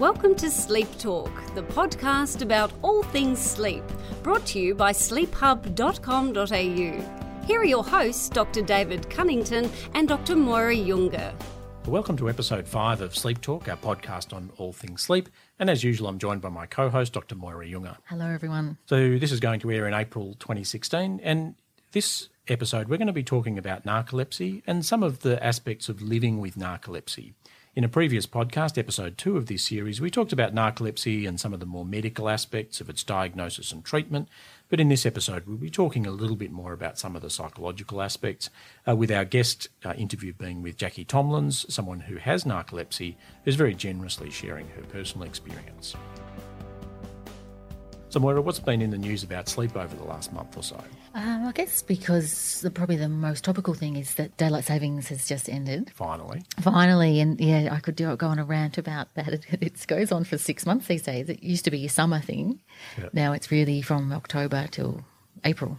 Welcome to Sleep Talk, the podcast about all things sleep, brought to you by sleephub.com.au. Here are your hosts, Dr. David Cunnington and Dr. Moira Junge. Welcome to episode five of Sleep Talk, our podcast on all things sleep. And as usual, I'm joined by my co host, Dr. Moira Junge. Hello, everyone. So, this is going to air in April 2016. And this episode, we're going to be talking about narcolepsy and some of the aspects of living with narcolepsy. In a previous podcast, episode two of this series, we talked about narcolepsy and some of the more medical aspects of its diagnosis and treatment. But in this episode, we'll be talking a little bit more about some of the psychological aspects, uh, with our guest uh, interview being with Jackie Tomlins, someone who has narcolepsy, who's very generously sharing her personal experience. So, Moira, what's been in the news about sleep over the last month or so? Um, I guess because the, probably the most topical thing is that daylight savings has just ended. Finally. Finally, and yeah, I could do, go on a rant about that. It, it goes on for six months these days. It used to be a summer thing. Yep. Now it's really from October till April.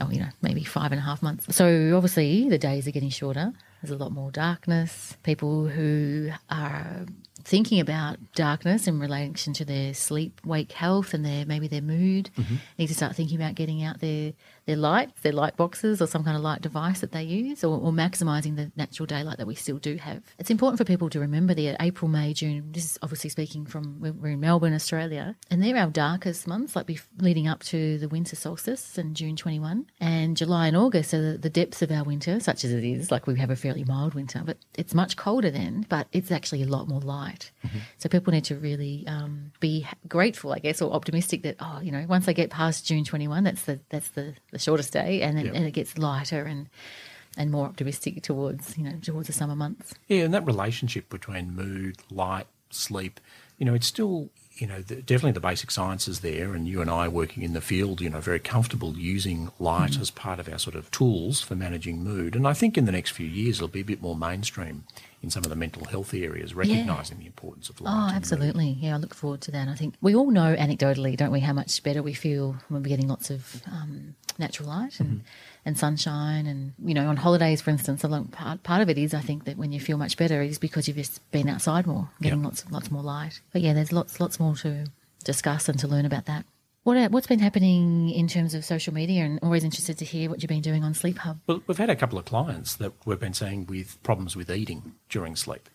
Oh, you know, maybe five and a half months. So obviously the days are getting shorter. There's a lot more darkness. People who are thinking about darkness in relation to their sleep wake health and their maybe their mood mm-hmm. need to start thinking about getting out their their lights, their light boxes or some kind of light device that they use or, or maximizing the natural daylight that we still do have. It's important for people to remember that April, May, June, this is obviously speaking from we're- we're in Melbourne, Australia, and they're our darkest months, like leading up to the winter solstice in June 21. And July and August are the, the depths of our winter, such as it is, like we have a fairly mild winter, but it's much colder then, but it's actually a lot more light. So people need to really um, be grateful, I guess, or optimistic that, oh, you know, once I get past June 21, that's the, that's the, the shortest day, and, then, Yep. and it gets lighter and and more optimistic towards you know towards the summer months. Yeah, and that relationship between mood, light, sleep, you know, it's still, you know, the, definitely the basic sciences there, and you and I working in the field, you know, very comfortable using light Mm-hmm. as part of our sort of tools for managing mood. And I think in the next few years it'll be a bit more mainstream in some of the mental health areas, recognising the importance of light. Oh, absolutely. Yeah, I look forward to that. I think we all know anecdotally, don't we, how much better we feel when we're getting lots of um, natural light and, and sunshine. And, you know, on holidays, for instance, a long part, part of it is, I think, that when you feel much better is because you've just been outside more, getting Yeah. lots, lots more light. But yeah, there's lots, lots more to discuss and to learn about that. What, uh, what's been happening in terms of social media? And always interested to hear what you've been doing on Sleep Hub. Well, we've had a couple of clients that we've been seeing with problems with eating during sleep.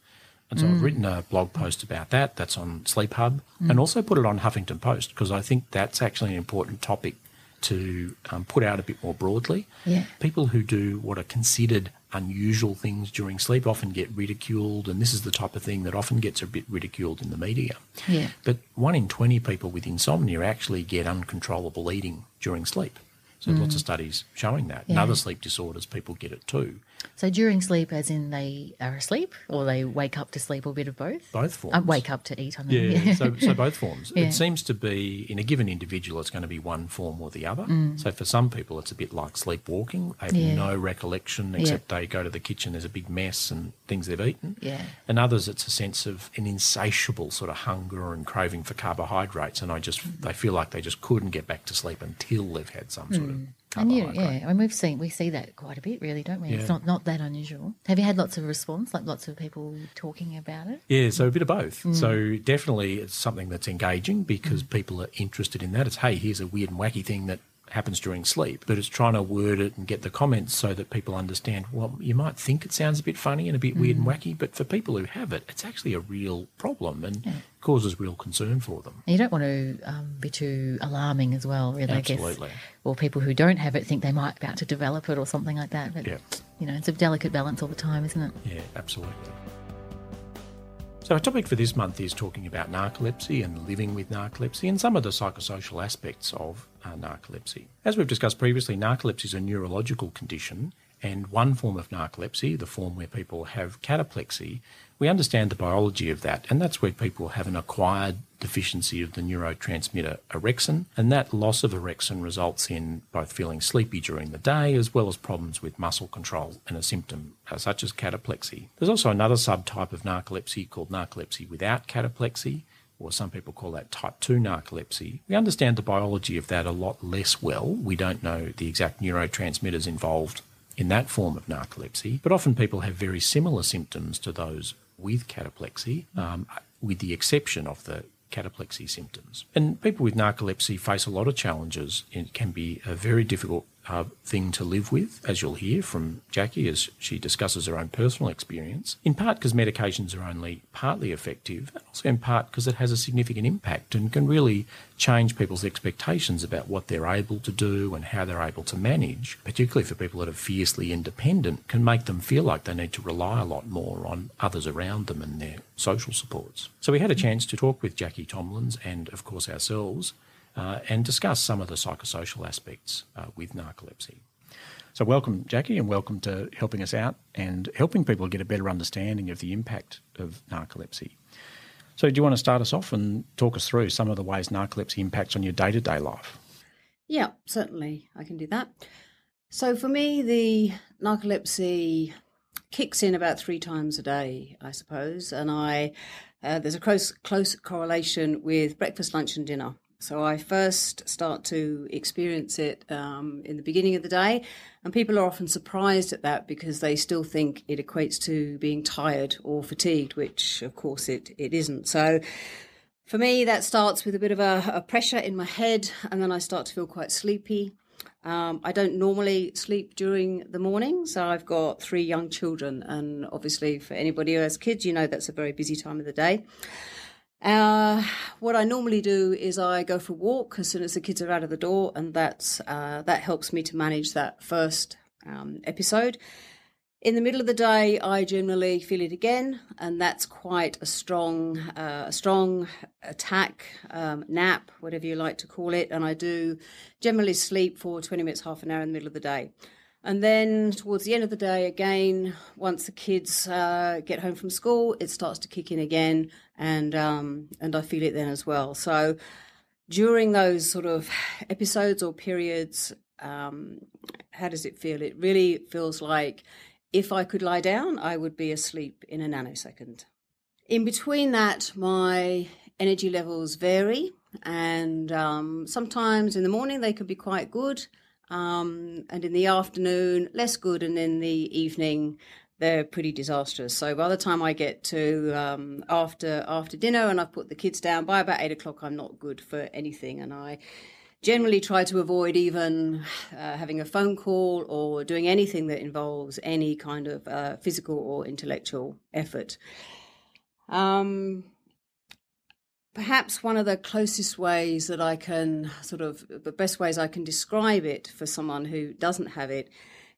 And so I've mm. written a blog post about that. That's on Sleep Hub mm. and also put it on Huffington Post because I think that's actually an important topic to um, put out a bit more broadly. Yeah. People who do what are considered unusual things during sleep often get ridiculed, and this is the type of thing that often gets a bit ridiculed in the media. Yeah. But one in 20 people with insomnia actually get uncontrollable eating during sleep. So there's lots of mm. studies showing that. Yeah. other sleep disorders, people get it too. So during sleep, as in they are asleep or they wake up to sleep or a bit of both? Both forms. Uh, wake up to eat, I mean. Yeah, so, so both forms. Yeah. It seems to be, in a given individual, it's going to be one form or the other. So for some people, it's a bit like sleepwalking. They have Mm. Yeah. no recollection except they go to the kitchen, there's a big mess and things they've eaten. Yeah. And others, it's a sense of an insatiable sort of hunger and craving for carbohydrates. And I just, Mm. they feel like they just couldn't get back to sleep until they've had some sort of And you, yeah, I mean, we've seen we see that quite a bit, really, don't we? Yeah. It's not not that unusual. Have you had lots of response, like lots of people talking about it? Yeah, so a bit of both. Mm. So definitely it's something that's engaging because people are interested in that. It's, hey, here's a weird and wacky thing that happens during sleep. But it's trying to word it and get the comments so that people understand, well, you might think it sounds a bit funny and a bit weird and Mm. wacky, but for people who have it, it's actually a real problem and causes real concern for them. You don't want to um, be too alarming as well, really. I Absolutely. guess. Or people who don't have it think they might be about to develop it or something like that. But Yeah. you know, it's a delicate balance all the time, isn't it? Yeah, absolutely. So, our topic for this month is talking about narcolepsy and living with narcolepsy and some of the psychosocial aspects of uh, narcolepsy. As we've discussed previously, narcolepsy is a neurological condition, and one form of narcolepsy, the form where people have cataplexy, we understand the biology of that, and that's where people have an acquired deficiency of the neurotransmitter orexin, and that loss of orexin results in both feeling sleepy during the day as well as problems with muscle control and a symptom uh, such as cataplexy. There's also another subtype of narcolepsy called narcolepsy without cataplexy, or some people call that type 2 narcolepsy. We understand the biology of that a lot less well. We don't know the exact neurotransmitters involved in that form of narcolepsy, but often people have very similar symptoms to those with cataplexy. Um, with the exception of the cataplexy symptoms. And people with narcolepsy face a lot of challenges. It can be a very difficult uh, thing to live with, as you'll hear from Jackie as she discusses her own personal experience, in part because medications are only partly effective, and also in part because it has a significant impact and can really change people's expectations about what they're able to do and how they're able to manage, particularly for people that are fiercely independent, can make them feel like they need to rely a lot more on others around them and their social supports. So we had a chance to talk with Jackie Tomlins and, of course, ourselves uh, and discuss some of the psychosocial aspects uh, with narcolepsy. So, welcome, Jackie, and welcome to helping us out and helping people get a better understanding of the impact of narcolepsy. So, do you want to start us off and talk us through some of the ways narcolepsy impacts on your day to day life? Yeah, certainly, I can do that. So, for me, the narcolepsy kicks in about three times a day, I suppose, and I uh, there's a close close correlation with breakfast, lunch, and dinner. So I first start to experience it um, in the beginning of the day, and people are often surprised at that because they still think it equates to being tired or fatigued, which of course it, it isn't. So for me, that starts with a bit of a, a pressure in my head, and then I start to feel quite sleepy. Um, I don't normally sleep during the morning, so I've got three young children, and obviously, for anybody who has kids, you know that's a very busy time of the day. Uh, what I normally do is I go for a walk as soon as the kids are out of the door, and that's uh, that helps me to manage that first um, episode. In the middle of the day, I generally feel it again, and that's quite a strong, uh, a strong attack, um, nap, whatever you like to call it. And I do generally sleep for 20 minutes, half an hour in the middle of the day. And then towards the end of the day, again, once the kids uh, get home from school, it starts to kick in again, and um, and I feel it then as well. So during those sort of episodes or periods, um, how does it feel? It really feels like if I could lie down, I would be asleep in a nanosecond. In between that, my energy levels vary, and um, sometimes in the morning they could be quite good um, and in the afternoon, less good, and in the evening, they're pretty disastrous. So by the time I get to um, after after dinner and I've put the kids down, by about eight o'clock, I'm not good for anything, and I generally try to avoid even uh, having a phone call or doing anything that involves any kind of uh, physical or intellectual effort. Um, Perhaps one of the closest ways that I can sort of, the best ways I can describe it for someone who doesn't have it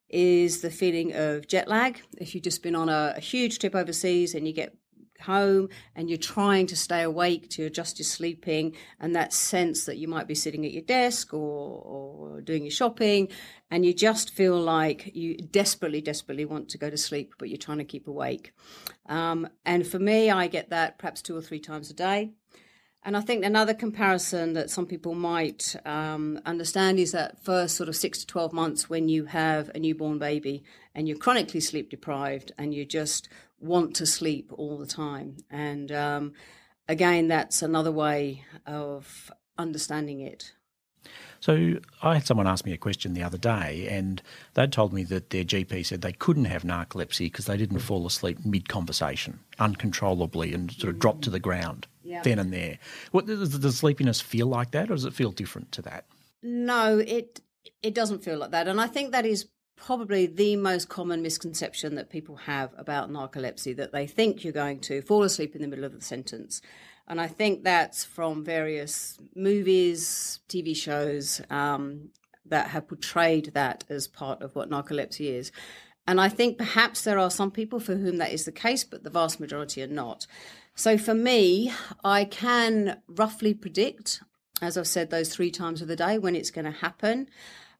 is the feeling of jet lag. If you've just been on a, a huge trip overseas and you get home and you're trying to stay awake to adjust your sleeping and that sense that you might be sitting at your desk or, or doing your shopping and you just feel like you desperately desperately want to go to sleep but you're trying to keep awake um, and for me i get that perhaps two or three times a day and I think another comparison that some people might um, understand is that first sort of six to 12 months when you have a newborn baby and you're chronically sleep deprived and you just want to sleep all the time. And um, again, that's another way of understanding it. So I had someone ask me a question the other day, and they'd told me that their GP said they couldn't have narcolepsy because they didn't fall asleep mid conversation uncontrollably and sort of drop to the ground yeah. then and there. What does the sleepiness feel like that, or does it feel different to that? No, it it doesn't feel like that, and I think that is probably the most common misconception that people have about narcolepsy that they think you're going to fall asleep in the middle of the sentence. And I think that's from various movies, TV shows um, that have portrayed that as part of what narcolepsy is. And I think perhaps there are some people for whom that is the case, but the vast majority are not. So for me, I can roughly predict, as I've said, those three times of the day when it's going to happen,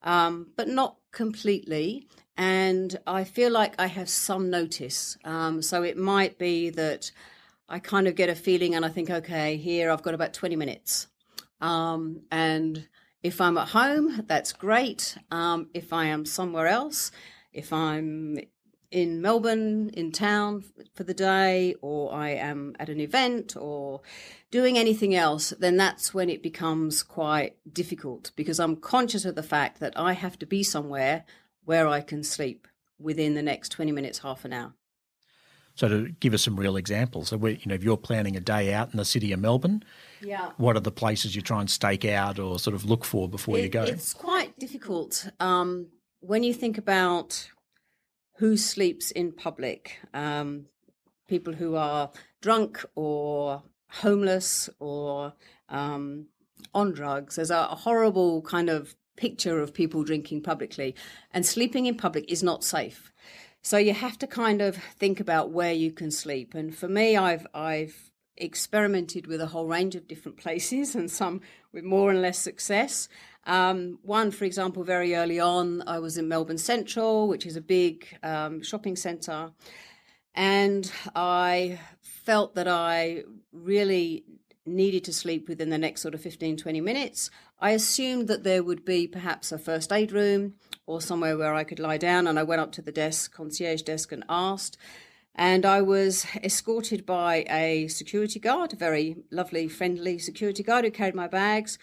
um, but not completely. And I feel like I have some notice. Um, so it might be that I kind of get a feeling and I think, okay, here I've got about 20 minutes. Um, and if I'm at home, that's great. Um, if I am somewhere else, if I'm in Melbourne, in town for the day, or I am at an event or doing anything else, then that's when it becomes quite difficult because I'm conscious of the fact that I have to be somewhere where I can sleep within the next 20 minutes, half an hour. So to give us some real examples, so you know, if you're planning a day out in the city of Melbourne, Yeah. what are the places you try and stake out or sort of look for before you go? It's quite difficult um, when you think about who sleeps in public. Um, people who are drunk or homeless or um, on drugs. There's a horrible kind of picture of people drinking publicly, and sleeping in public is not safe. So you have to kind of think about where you can sleep. And for me, I've I've experimented with a whole range of different places, and some with more and less success. Um, one, for example, very early on, I was in Melbourne Central, which is a big um, shopping centre, and I felt that I really needed to sleep within the next sort of 15, 20 minutes. I assumed that there would be perhaps a first aid room or somewhere where I could lie down, and I went up to the desk, concierge desk, and asked. And I was escorted by a security guard, a very lovely, friendly security guard who carried my bags.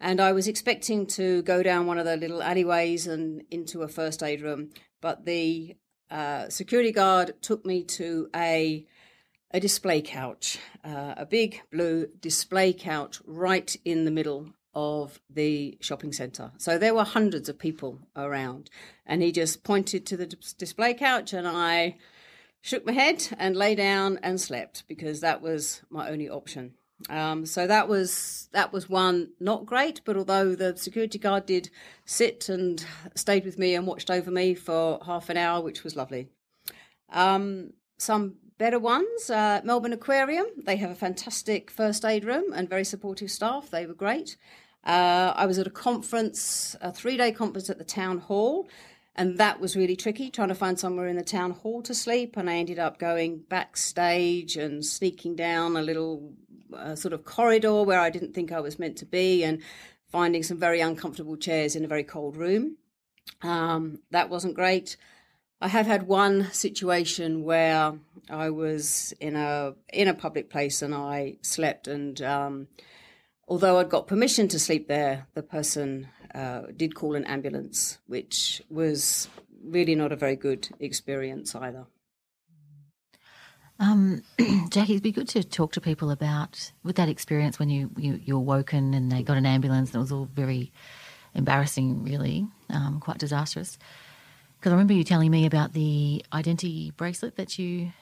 And I was expecting to go down one of the little alleyways and into a first aid room. But the uh, security guard took me to a a display couch, uh, a big blue display couch right in the middle of the shopping centre. So there were hundreds of people around, and he just pointed to the dis- display couch, and I shook my head and lay down and slept because that was my only option. Um, so that was that was one not great, but although the security guard did sit and stayed with me and watched over me for half an hour, which was lovely. Um, some better ones, uh, Melbourne Aquarium. They have a fantastic first aid room and very supportive staff. They were great. Uh, I was at a conference, a three day conference at the town hall, and that was really tricky trying to find somewhere in the town hall to sleep. And I ended up going backstage and sneaking down a little uh, sort of corridor where I didn't think I was meant to be and finding some very uncomfortable chairs in a very cold room. Um, that wasn't great. I have had one situation where I was in a in a public place and I slept, and um, although I'd got permission to sleep there, the person uh, did call an ambulance, which was really not a very good experience either. Um, Jackie, it'd be good to talk to people about with that experience when you, you you were woken and they got an ambulance and it was all very embarrassing, really, um, quite disastrous. Because I remember you telling me about the identity bracelet that you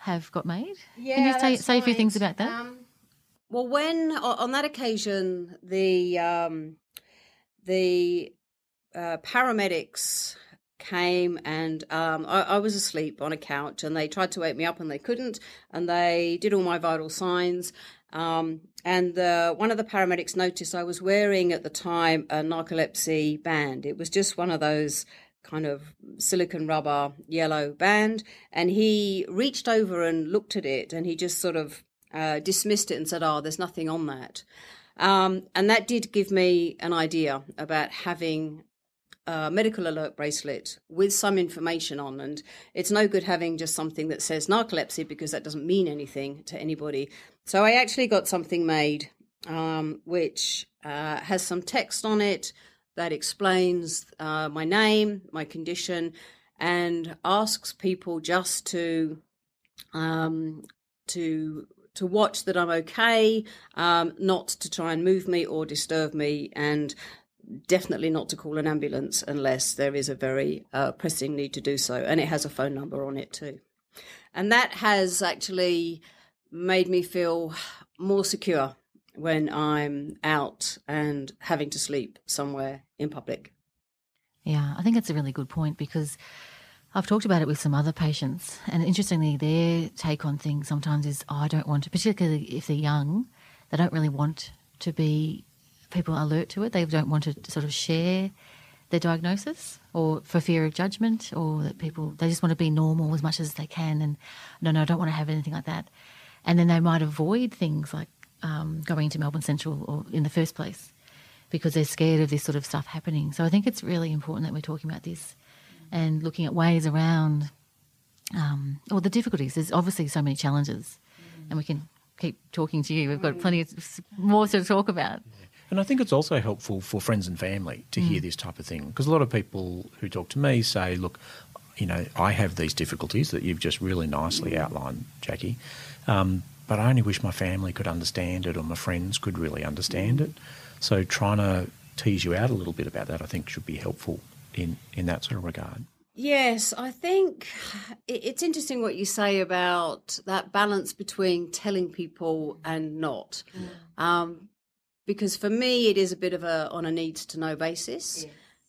have got made. Yeah, Can you say, say a few things about that? Um, well, when on that occasion, the um, the uh, paramedics came and um, I, I was asleep on a couch, and they tried to wake me up, and they couldn't, and they did all my vital signs. Um, and the, one of the paramedics noticed I was wearing at the time a narcolepsy band. It was just one of those kind of silicon rubber yellow band. And he reached over and looked at it and he just sort of uh, dismissed it and said, Oh, there's nothing on that. Um, and that did give me an idea about having medical alert bracelet with some information on. And it's no good having just something that says narcolepsy because that doesn't mean anything to anybody. So I actually got something made um, which uh, has some text on it that explains uh, my name, my condition, and asks people just to um, to to watch that I'm okay, um, not to try and move me or disturb me, and definitely not to call an ambulance unless there is a very uh, pressing need to do so. And it has a phone number on it too. And that has actually made me feel more secure when I'm out and having to sleep somewhere in public. Yeah, I think it's a really good point because I've talked about it with some other patients, and interestingly, their take on things sometimes is, oh, I don't want to, particularly if they're young, they don't really want to be people alert to it. They don't want to sort of share their diagnosis or for fear of judgment or that people, they just want to be normal as much as they can. And no, no, I don't want to have anything like that. And then they might avoid things like um, going to Melbourne Central or in the first place because they're scared of this sort of stuff happening. So I think it's really important that we're talking about this and looking at ways around um, or the difficulties. There's obviously so many challenges, and we can keep talking to you. We've got plenty of more to talk about. And I think it's also helpful for friends and family to hear this type of thing because a lot of people who talk to me say, look, you know, I have these difficulties that you've just really nicely outlined, Jackie. Um, but I only wish my family could understand it or my friends could really understand it. So trying to tease you out a little bit about that, I think, should be helpful in, in that sort of regard. Yes, I think it's interesting what you say about that balance between telling people and not. Mm. Um, because for me, it is a bit of a on a needs to know basis.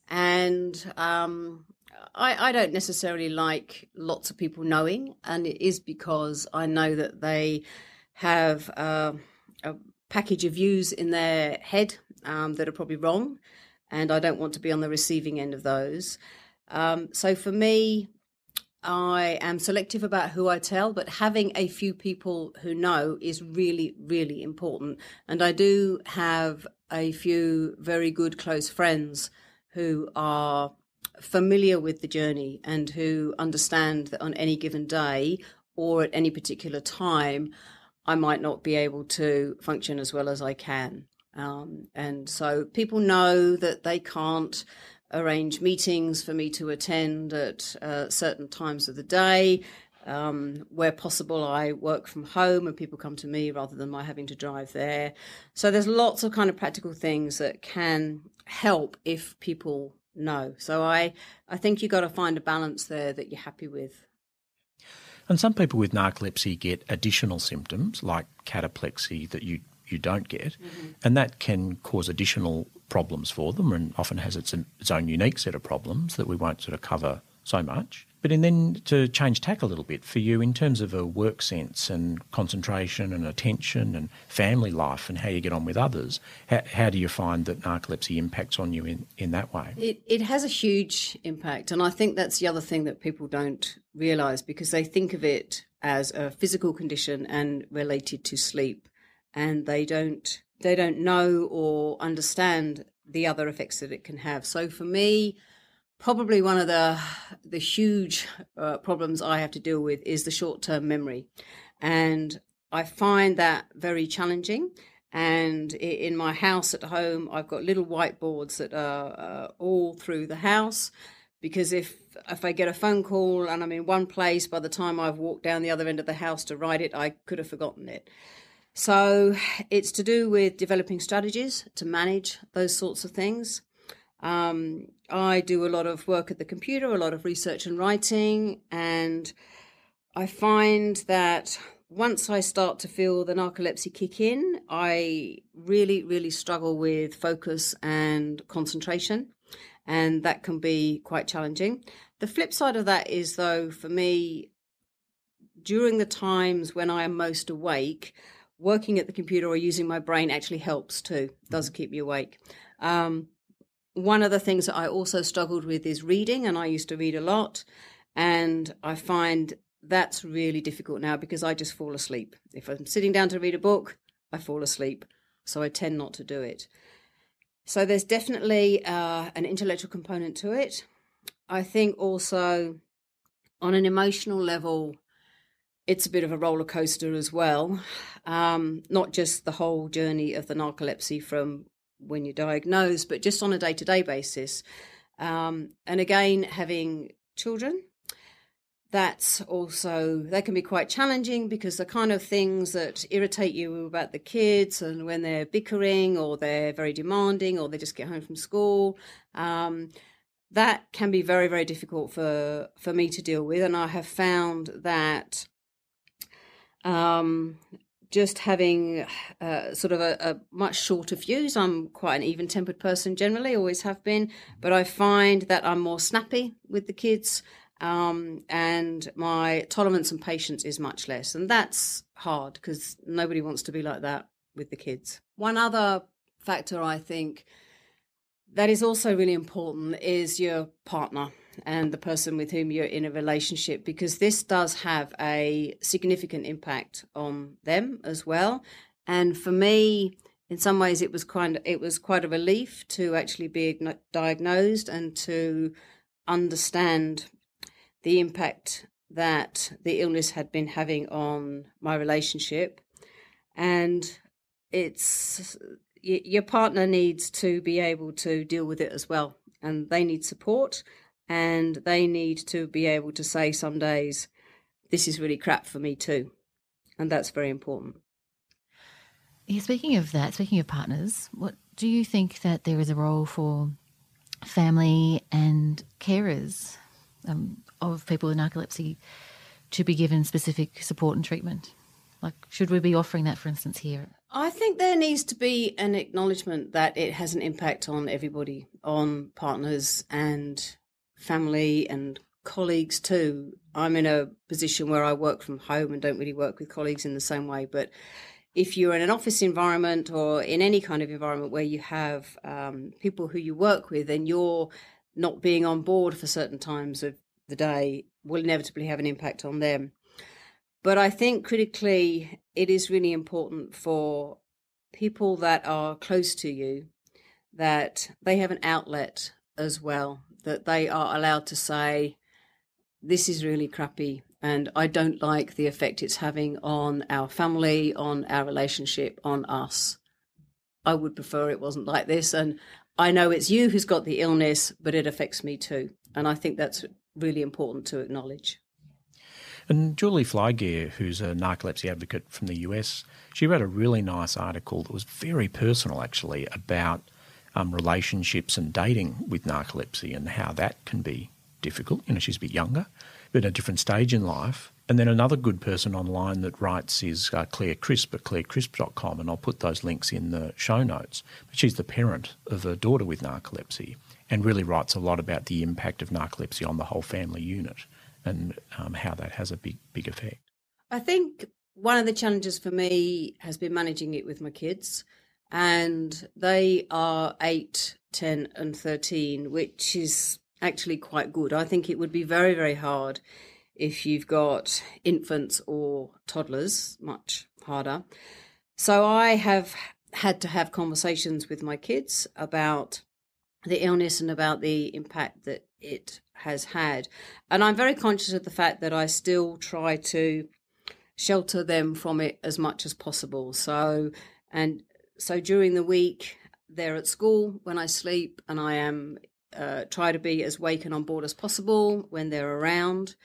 And um, I, I, don't necessarily like lots of people knowing, and it is because I know that they have uh, a package of views in their head um, that are probably wrong, and I don't want to be on the receiving end of those. Um, so for me, I am selective about who I tell, but having a few people who know is really, really important. And I do have a few very good close friends who are familiar with the journey and who understand that on any given day or at any particular time, I might not be able to function as well as I can. Um, and so people know that they can't arrange meetings for me to attend at uh, certain times of the day. Um, where possible, I work from home and people come to me rather than my having to drive there. So there's lots of kind of practical things that can help if people know. So I, I think you've got to find a balance there that you're happy with. And some people with narcolepsy get additional symptoms like cataplexy that you you don't get, mm-hmm. and that can cause additional problems for them, and often has its its own unique set of problems that we won't sort of cover so much. But and then to change tack a little bit for you in terms of a work sense and concentration and attention and family life and how you get on with others, how, how do you find that narcolepsy impacts on you in, in that way? It, it has a huge impact. And I think that's the other thing that people don't realise because they think of it as a physical condition and related to sleep and they don't they don't know or understand the other effects that it can have. So for me, probably one of the the huge uh, problems I have to deal with is the short term memory, and I find that very challenging. And in my house at home, I've got little whiteboards that are uh, all through the house because if if I get a phone call and I'm in one place, by the time I've walked down the other end of the house to write it, I could have forgotten it. So it's to do with developing strategies to manage those sorts of things. Um, I do a lot of work at the computer, a lot of research and writing, and I find that once I start to feel the narcolepsy kick in, I really, really struggle with focus and concentration, and that can be quite challenging. The flip side of that is, though, for me, during the times when I am most awake, working at the computer or using my brain actually helps too, does keep you awake. Um, one of the things that I also struggled with is reading, and I used to read a lot. And I find that's really difficult now because I just fall asleep. If I'm sitting down to read a book, I fall asleep. So I tend not to do it. So there's definitely uh, an intellectual component to it. I think also on an emotional level, it's a bit of a roller coaster as well. Um, not just the whole journey of the narcolepsy from when you're diagnosed, but just on a day to day basis. Um, and again, having children, that's also that can be quite challenging because the kind of things that irritate you about the kids and when they're bickering or they're very demanding or they just get home from school um, that can be very very difficult for for me to deal with and i have found that um, just having uh, sort of a, a, much shorter fuse. I'm quite an even tempered person generally, always have been, but I find that I'm more snappy with the kids. Um, and my tolerance and patience is much less. And that's hard because nobody wants to be like that with the kids. One other factor I think that is also really important is your partner and the person with whom you're in a relationship because this does have a significant impact on them as well. And for me, in some ways, it was kind of, it was quite a relief to actually be diagnosed and to understand the impact that the illness had been having on my relationship. And it's your partner needs to be able to deal with it as well, and they need support and they need to be able to say some days, this is really crap for me too. And that's very important. Yeah, speaking of that, speaking of partners, what do you think that there is a role for family and carers um, of people with narcolepsy to be given specific support and treatment? Like, should we be offering that, for instance, here? I think there needs to be an acknowledgement that it has an impact on everybody, on partners and family and colleagues too. I'm in a position where I work from home and don't really work with colleagues in the same way, but if you're in an office environment or in any kind of environment where you have um, people who you work with and you're not being on board for certain times of the day, will inevitably have an impact on them. But I think critically, it is really important for people that are close to you that they have an outlet as well, that they are allowed to say, This is really crappy and I don't like the effect it's having on our family, on our relationship, on us. I would prefer it wasn't like this. And I know it's you who's got the illness, but it affects me too. And I think that's really important to acknowledge. And Julie Flygare, who's a narcolepsy advocate from the US, she wrote a really nice article that was very personal, actually, about um, relationships and dating with narcolepsy and how that can be difficult. You know, she's a bit younger at a different stage in life. And then another good person online that writes is uh, Claire Crisp at clairecrisp.com, and I'll put those links in the show notes. But she's the parent of a daughter with narcolepsy and really writes a lot about the impact of narcolepsy on the whole family unit and um, how that has a big, big effect. I think one of the challenges for me has been managing it with my kids, and they are 8, 10, and 13, which is actually quite good. I think it would be very, very hard if you've got infants or toddlers, much harder. So I have had to have conversations with my kids about the illness and about the impact that it has had. And I'm very conscious of the fact that I still try to shelter them from it as much as possible. So, and so during the week, they're at school when I sleep, and I am uh, try to be as wake and on board as possible when they're around.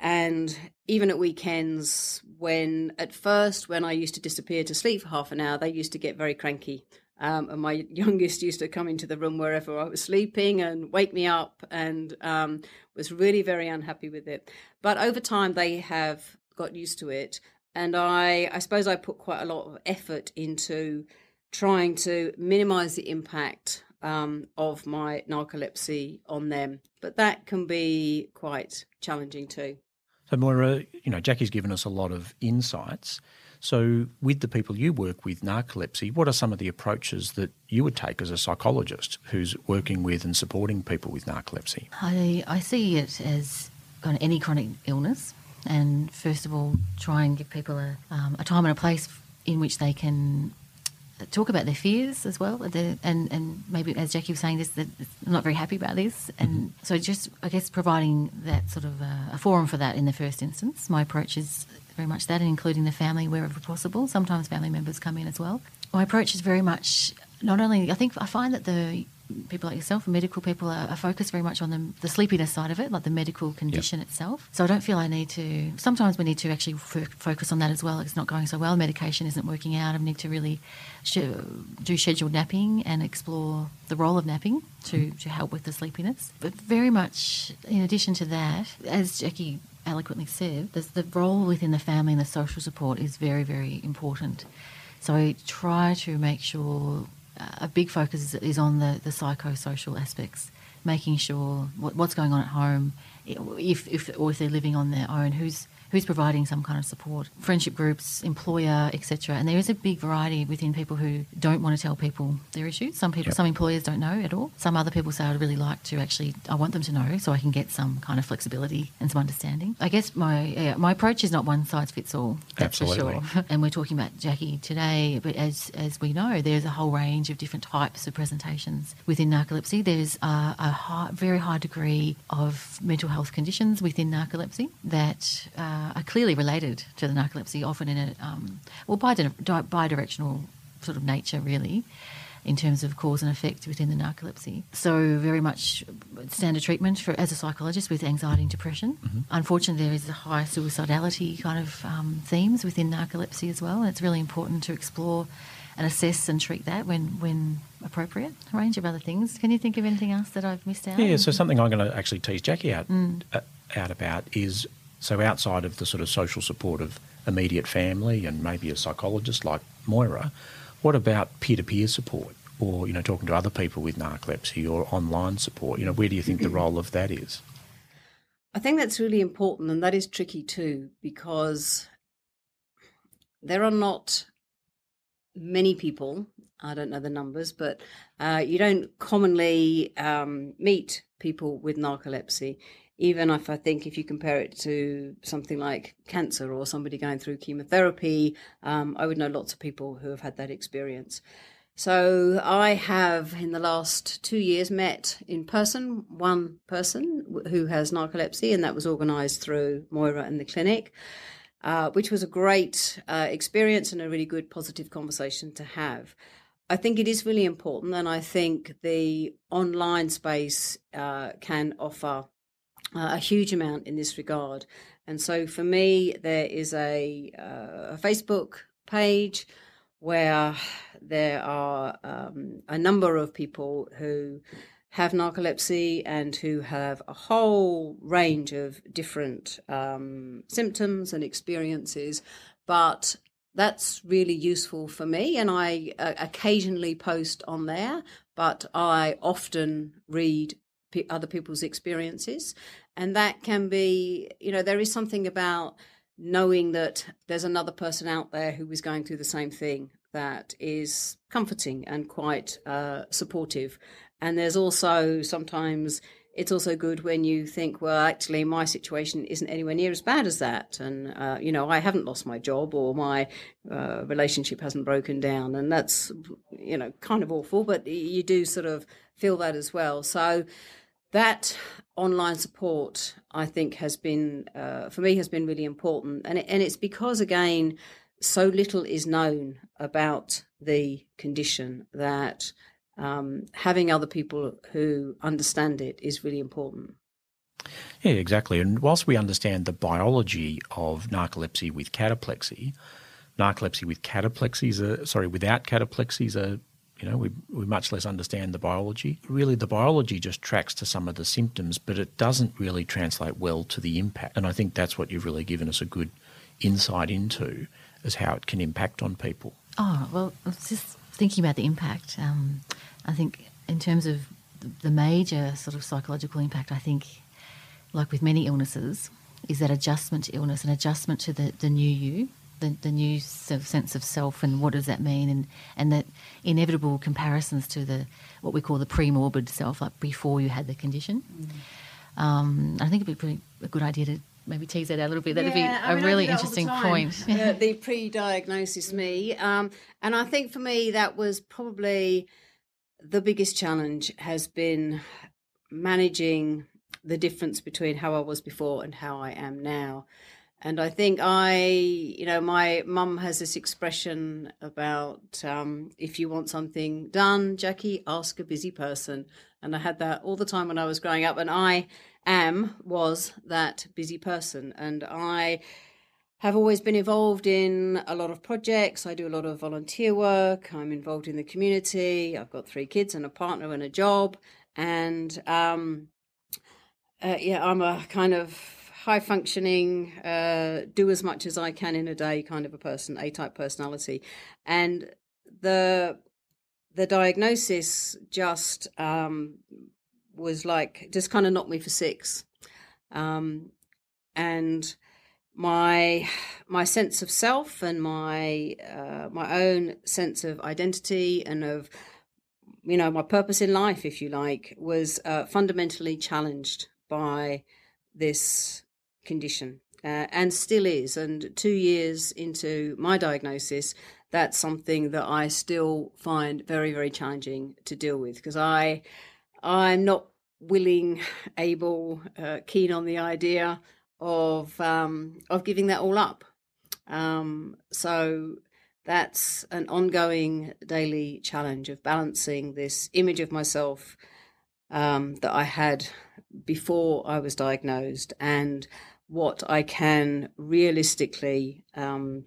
And even at weekends, when at first, when I used to disappear to sleep for half an hour, they used to get very cranky. Um, and my youngest used to come into the room wherever I was sleeping and wake me up and um, was really very unhappy with it. But over time, they have got used to it. And I, I suppose I put quite a lot of effort into trying to minimize the impact um, of my narcolepsy on them. But that can be quite challenging too. So, Moira, you know, Jackie's given us a lot of insights. So, with the people you work with narcolepsy, what are some of the approaches that you would take as a psychologist who's working with and supporting people with narcolepsy? I, I see it as kind of any chronic illness, and first of all, try and give people a, um, a time and a place in which they can talk about their fears as well, and and maybe as Jackie was saying, this that I'm not very happy about this, and mm-hmm. so just I guess providing that sort of a, a, forum for that in the first instance. My approach is very much that, and including the family wherever possible. Sometimes family members come in as well. My approach is very much not only I think I find that the people like yourself, medical people, are, are focused very much on the, the, sleepiness side of it, like the medical condition yep. itself. So I don't feel I need to. Sometimes we need to actually f- focus on that as well. It's not going so well. Medication isn't working out. I need to really sh- do scheduled napping and explore the role of napping to, mm. to help with the sleepiness. But very much in addition to that, as Jackie eloquently said, the role within the family and the social support is very, very important. So I try to make sure a big focus is, on the, the psychosocial aspects, making sure what, what's going on at home, if, if or if they're living on their own, who's who's providing some kind of support, friendship groups, employer, etc. And there is a big variety within people who don't want to tell people their issues. Some people, yep. some employers don't know at all. Some other people say, I'd really like to actually, I want them to know so I can get some kind of flexibility and some understanding. I guess my yeah, my approach is not one size fits all. That's Absolutely. for sure. and we're talking about Jackie today, but as as we know, there's a whole range of different types of presentations within narcolepsy. There's a, a high, very high degree of mental health conditions within narcolepsy that. Uh, uh, are clearly related to the narcolepsy, often in a um, well bi- bi-directional sort of nature, really. in terms of cause and effect within the narcolepsy. So very much standard treatment for as a psychologist with anxiety and depression. Mm-hmm. Unfortunately, there is a high suicidality kind of um, themes within narcolepsy as well. And it's really important to explore and assess and treat that when when appropriate. A range of other things. Can you think of anything else that I've missed out? Yeah, so something I'm going to actually tease Jackie out uh, out about is so outside of the sort of social support of immediate family and maybe a psychologist like Moira, what about peer-to-peer support or you know talking to other people with narcolepsy or online support? You know, where do you think the role of that is? I think that's really important, and that is tricky too, because there are not many people. I don't know the numbers, but uh, you don't commonly um, meet people with narcolepsy. Even if I think if you compare it to something like cancer or somebody going through chemotherapy, um, I would know lots of people who have had that experience. So I have, in the last two years, met in person one person who has narcolepsy, and that was organised through Moira and the clinic, uh, which was a great uh, experience and a really good positive conversation to have. I think it is really important, and I think the online space uh, can offer uh, a huge amount in this regard. And so for me, there is a, uh, a Facebook page where there are um, a number of people who have narcolepsy and who have a whole range of different um, symptoms and experiences. But that's really useful for me, and I uh, occasionally post on there, but I often read other people's experiences. And that can be, you know, there is something about knowing that there's another person out there who is going through the same thing that is comforting and quite uh, supportive. And there's also sometimes it's also good when you think, well, actually, my situation isn't anywhere near as bad as that. And, uh, you know, I haven't lost my job or my uh, relationship hasn't broken down. And that's, you know, kind of awful, but you do sort of feel that as well. So, that online support, I think, has been uh, for me has been really important, and it, and it's because again, so little is known about the condition that um, having other people who understand it is really important. Yeah, exactly. And whilst we understand the biology of narcolepsy with cataplexy, narcolepsy with cataplexy is a sorry without cataplexy is a you know, we, we much less understand the biology. Really, the biology just tracks to some of the symptoms, but it doesn't really translate well to the impact. And I think that's what you've really given us a good insight into, is how it can impact on people. Oh, well, just thinking about the impact. Um, I think in terms of the major sort of psychological impact, I think, like with many illnesses, is that adjustment to illness, an adjustment to the, the new you, the, the new sort of sense of self and what does that mean and, and that inevitable comparisons to the what we call the pre-morbid self, like before you had the condition. Mm. Um, I think it'd be pretty, a good idea to maybe tease that out a little bit. That'd yeah, be a mean, really interesting point. uh, the pre-diagnosis me, um, and I think for me that was probably the biggest challenge has been managing the difference between how I was before and how I am now. And I think I, you know, my mum has this expression about um, if you want something done, Jackie, ask a busy person. And I had that all the time when I was growing up. And I am, was that busy person. And I have always been involved in a lot of projects. I do a lot of volunteer work. I'm involved in the community. I've got three kids and a partner and a job. And um, uh, yeah, I'm a kind of high functioning, uh, do as much as I can in a day kind of a person, A type personality. And the the diagnosis just um, was like just kind of knocked me for six. Um, and my my sense of self and my uh, my own sense of identity and of you know my purpose in life, if you like, was uh, fundamentally challenged by this condition uh, and still is. And two years into my diagnosis, that's something that I still find very, very challenging to deal with because I, I'm not willing, able, uh, keen on the idea of um, of giving that all up. Um, so that's an ongoing daily challenge of balancing this image of myself um, that I had before I was diagnosed and what I can realistically um,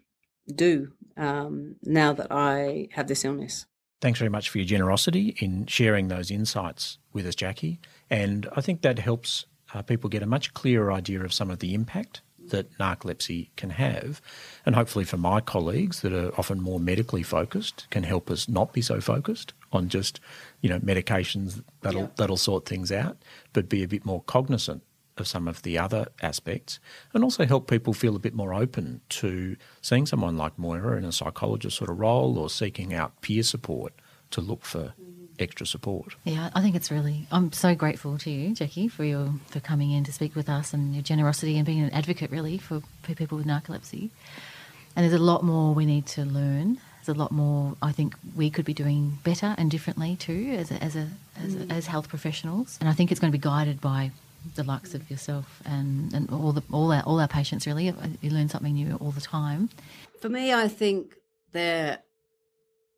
do um, now that I have this illness. Thanks very much for your generosity in sharing those insights with us, Jackie. And I think that helps uh, people get a much clearer idea of some of the impact that narcolepsy can have. And hopefully, for my colleagues that are often more medically focused, can help us not be so focused on just, you know, medications that'll yeah. that'll sort things out, but be a bit more cognizant of some of the other aspects, and also help people feel a bit more open to seeing someone like Moira in a psychologist sort of role or seeking out peer support to look for mm-hmm. extra support. Yeah, I think it's really. I'm so grateful to you, Jackie, for your for coming in to speak with us and your generosity and being an advocate really for, for people with narcolepsy. And there's a lot more we need to learn. There's a lot more I think we could be doing better and differently too as a, as a, as, a, mm. as health professionals. And I think it's going to be guided by the likes of yourself and, and all the all our all our patients really. You learn something new all the time. For me, I think there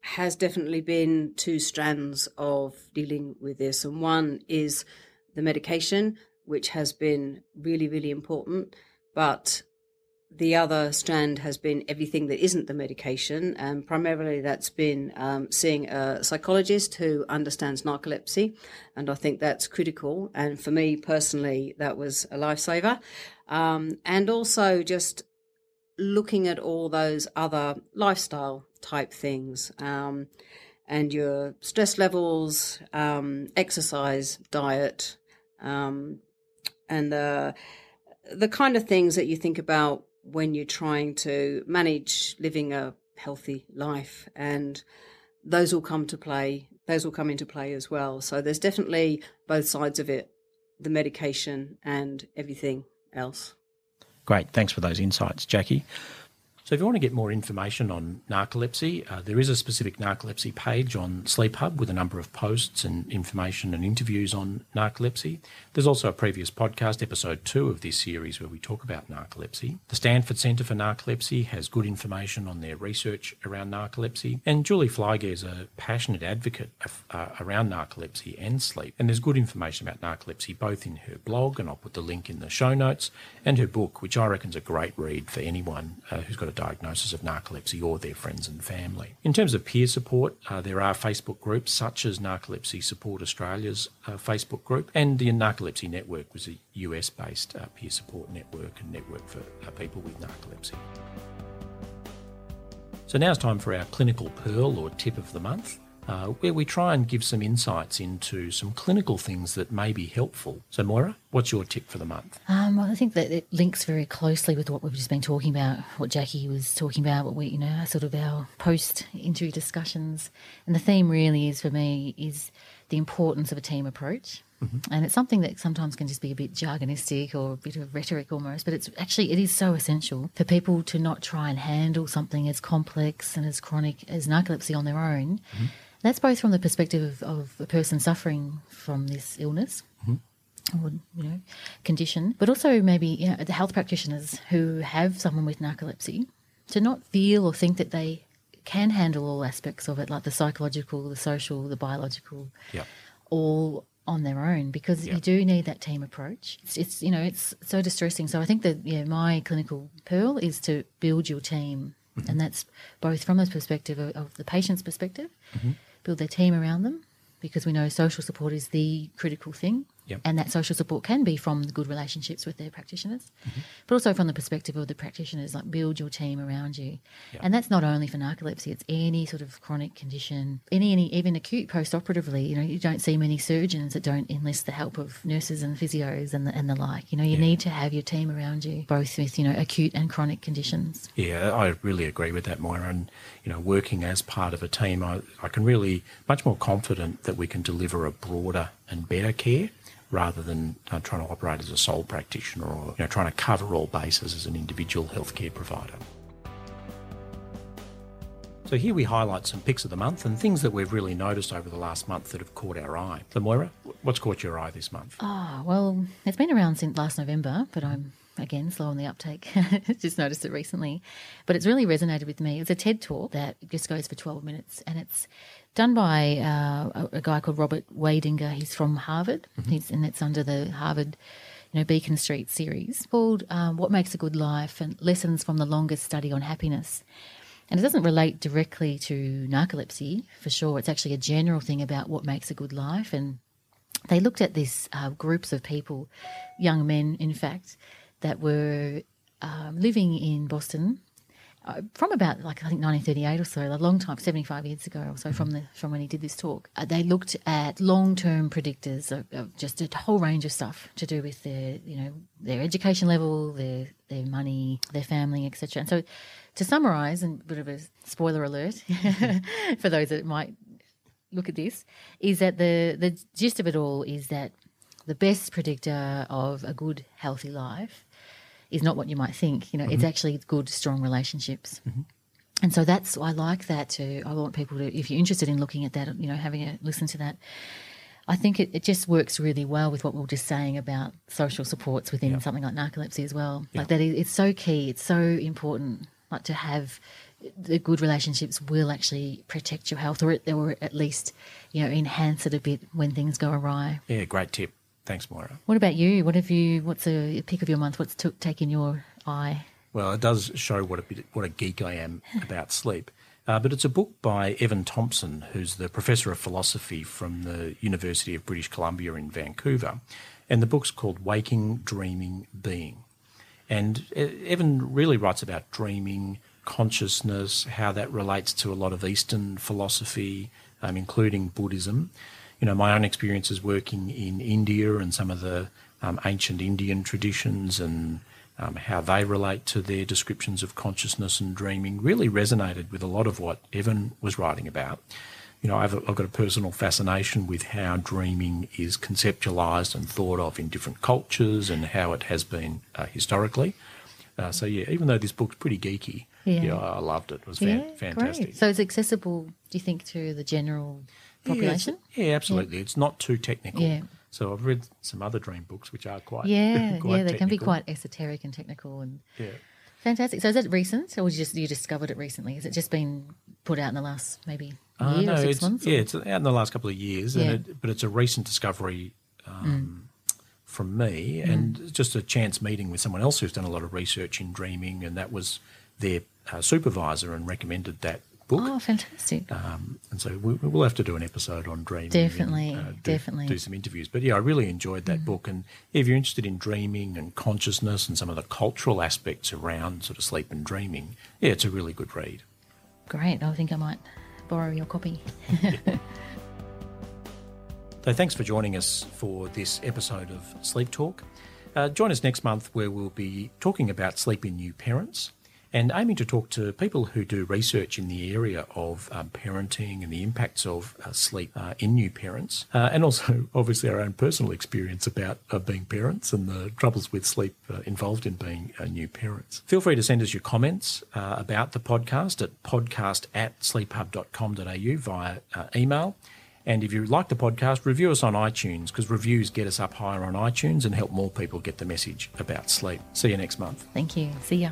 has definitely been two strands of dealing with this, and one is the medication, which has been really really important, but the other strand has been everything that isn't the medication, and primarily that's been um, seeing a psychologist who understands narcolepsy, and I think that's critical. And for me personally, that was a lifesaver. Um, and also just looking at all those other lifestyle type things. Um, and your stress levels, um, exercise, diet, um, and the the kind of things that you think about when you're trying to manage living a healthy life and those will come to play those will come into play as well. So there's definitely both sides of it the medication and everything else. Great. Thanks for those insights jackie so, if you want to get more information on narcolepsy, uh, there is a specific narcolepsy page on Sleep Hub with a number of posts and information and interviews on narcolepsy. There's also a previous podcast, episode two of this series, where we talk about narcolepsy. The Stanford Centre for Narcolepsy has good information on their research around narcolepsy. And Julie Flygare is a passionate advocate of, uh, around narcolepsy and sleep. And there's good information about narcolepsy both in her blog, and I'll put the link in the show notes, and her book, which I reckon is a great read for anyone uh, who's got a diagnosis of narcolepsy or their friends and family. In terms of peer support, uh, there are Facebook groups such as Narcolepsy Support Australia's uh, Facebook group, and the Narcolepsy Network was a US based uh, peer support network and network for uh, people with narcolepsy. So now it's time for our clinical pearl or tip of the month uh, where we try and give some insights into some clinical things that may be helpful. So, Moira, what's your tip for the month? Um, I think that it links very closely with what we've just been talking about, what Jackie was talking about, what we, you know, sort of our post-injury discussions. And the theme really is for me is the importance of a team approach. Mm-hmm. And it's something that sometimes can just be a bit jargonistic or a bit of rhetoric almost, but it's actually it is so essential for people to not try and handle something as complex and as chronic as narcolepsy on their own. Mm-hmm that's both from the perspective of, of a person suffering from this illness. Mm-hmm. Or, you know, condition, but also maybe you know, the health practitioners who have someone with narcolepsy to not feel or think that they can handle all aspects of it, like the psychological, the social, the biological, yep. all on their own because yep. you do need that team approach. It's, it's, you know it's so distressing. So I think that yeah, my clinical pearl is to build your team, mm-hmm. and that's both from the perspective of, of the patient's perspective, mm-hmm build their team around them because we know social support is the critical thing. Yep. And that social support can be from the good relationships with their practitioners, mm-hmm. but also from the perspective of the practitioners, like build your team around you. Yep. And that's not only for narcolepsy, it's any sort of chronic condition, any, any even acute post operatively. You know, you don't see many surgeons that don't enlist the help of nurses and physios and the, and the like. You know, you yeah. need to have your team around you, both with, you know, acute and chronic conditions. Yeah, I really agree with that, Moira. And, you know, working as part of a team, I, I can really much more confident that we can deliver a broader and better care rather than uh, trying to operate as a sole practitioner or you know, trying to cover all bases as an individual healthcare provider. So here we highlight some picks of the month and things that we've really noticed over the last month that have caught our eye. So Moira, what's caught your eye this month? Ah, oh, well, it's been around since last November, but I'm again, slow on the uptake. just noticed it recently. But it's really resonated with me. It's a TED talk that just goes for 12 minutes and it's done by uh, a, a, guy called Robert Waldinger. He's from Harvard, mm-hmm. He's, and it's under the Harvard you know, Beacon Street series called um, What Makes a Good Life and Lessons from the Longest Study on Happiness. And it doesn't relate directly to narcolepsy for sure. It's actually a general thing about what makes a good life. And they looked at these uh, groups of people, young men, in fact, that were um, living in Boston Uh, from about like I think 1938 or so, a long time, 75 years ago or so mm-hmm. from the from when he did this talk. Uh, they looked at long-term predictors of, of, just a whole range of stuff to do with their you know their education level, their their money, their family, etc. And so, to summarise, and a bit of a spoiler alert mm-hmm. for those that might look at this, is that the the gist of it all is that the best predictor of a good healthy life is not what you might think. You know, mm-hmm. it's actually good, strong relationships. Mm-hmm. And so that's I like that too. I want people to, if you're interested in looking at that, you know, having a listen to that. I think it, it just works really well with what we were just saying about social supports within yeah. something like narcolepsy as well. Yeah. Like that, it's so key. It's so important, like to have the good relationships will actually protect your health, or, or at least, you know, enhance it a bit when things go awry. Yeah, great tip. Thanks, Moira. What about you? What have you? What's a pick of your month? What's took, taken your eye? Well, it does show what a bit, what a geek I am about sleep. Uh, but it's a book by Evan Thompson, who's the professor of philosophy from the University of British Columbia in Vancouver, and the book's called Waking, Dreaming, Being. And Evan really writes about dreaming, consciousness, how that relates to a lot of Eastern philosophy, um, including Buddhism you know, my own experiences working in India and some of the um, ancient Indian traditions and um, how they relate to their descriptions of consciousness and dreaming really resonated with a lot of what Evan was writing about. You know, I've, I've got a personal fascination with how dreaming is conceptualized and thought of in different cultures and how it has been uh, historically. Uh, so yeah, even though this book's pretty geeky, yeah, yeah I loved it. It was yeah, fantastic. Great. So it's accessible, do you think, to the general population? Yeah, yeah absolutely. Yeah. It's not too technical. Yeah. So I've read some other dream books which are quite yeah quite yeah they technical. can be quite esoteric and technical and yeah. Fantastic. So is that recent, or just you discovered it recently? Has it just been put out in the last maybe uh, no, or six it's, months? Yeah, it's out in the last couple of years, yeah. it, but it's a recent discovery um, mm. from me, mm. and just a chance meeting with someone else who's done a lot of research in dreaming, and that was their uh, supervisor and recommended that book. Oh, fantastic! Um, and so we, will have to do an episode on dreaming. Definitely, and, uh, do, definitely do some interviews. But yeah, I really enjoyed that mm. book. And if you're interested in dreaming and consciousness and some of the cultural aspects around sort of sleep and dreaming, yeah, it's a really good read. Great. I think I might borrow your copy. so thanks for joining us for this episode of Sleep Talk. Uh, join us next month where we'll be talking about sleep in new parents and aiming to talk to people who do research in the area of um, parenting and the impacts of uh, sleep uh, in new parents, uh, and also obviously our own personal experience about uh, being parents and the troubles with sleep uh, involved in being uh, new parents. Feel free to send us your comments about the podcast at podcast at sleephub.com.au via email. And if you like the podcast, review us on iTunes because reviews get us up higher on iTunes and help more people get the message about sleep. See you next month. Thank you. See ya.